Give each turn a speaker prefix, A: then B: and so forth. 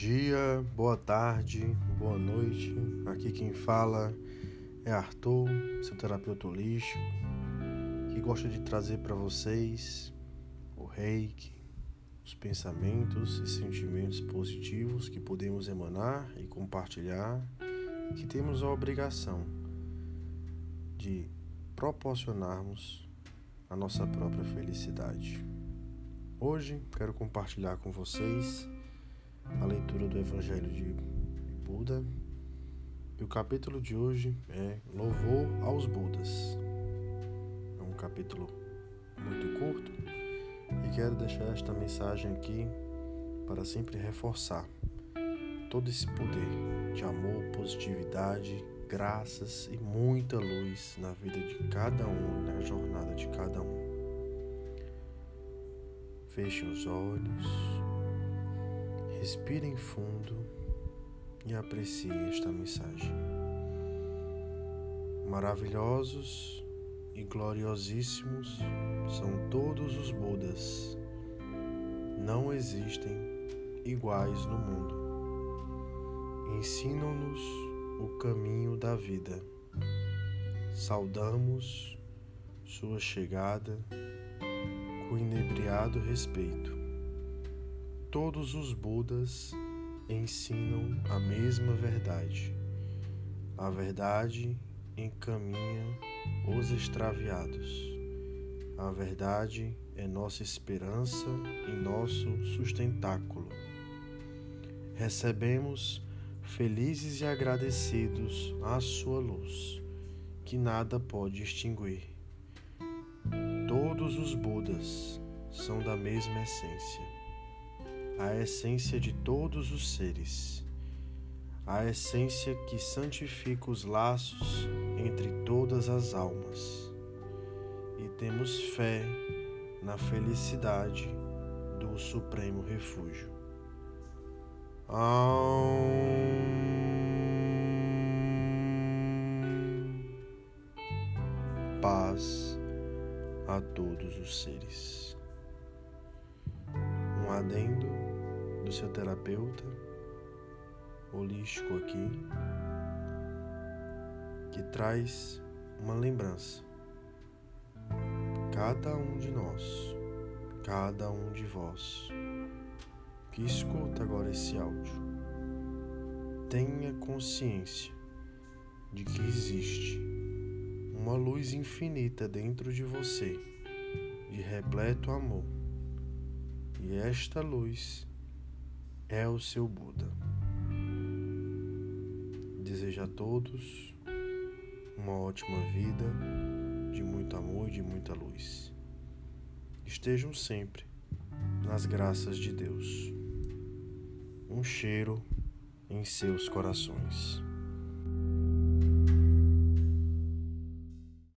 A: dia, boa tarde, boa noite. Aqui quem fala é Arthur, seu terapeuta holístico, que gosta de trazer para vocês o reiki, os pensamentos e sentimentos positivos que podemos emanar e compartilhar, e que temos a obrigação de proporcionarmos a nossa própria felicidade. Hoje quero compartilhar com vocês a leitura do Evangelho de Buda. E o capítulo de hoje é Louvor aos Budas. É um capítulo muito curto e quero deixar esta mensagem aqui para sempre reforçar todo esse poder de amor, positividade, graças e muita luz na vida de cada um, na jornada de cada um. Fechem os olhos, respirem fundo e apreciem esta mensagem. Maravilhosos e gloriosíssimos são todos os Budas. Não existem iguais no mundo. Ensinam-nos o caminho da vida. Saudamos sua chegada com inebriado respeito. Todos os Budas ensinam a mesma verdade. A verdade encaminha os extraviados. A verdade é nossa esperança e nosso sustentáculo. Recebemos felizes e agradecidos a sua luz, que nada pode extinguir. Todos os Budas são da mesma essência, a essência de todos os seres, a essência que santifica os laços entre todas as almas. E temos fé na felicidade do Supremo Refúgio. Paz a todos os seres. Um adendo do seu terapeuta holístico aqui que traz uma lembrança. Cada um de nós, cada um de vós que escuta agora esse áudio, tenha consciência de que existe uma luz infinita dentro de você, de repleto amor. E esta luz é o seu Buda. Desejo a todos uma ótima vida, de muito amor e de muita luz. Estejam sempre nas graças de Deus. Um cheiro em seus corações.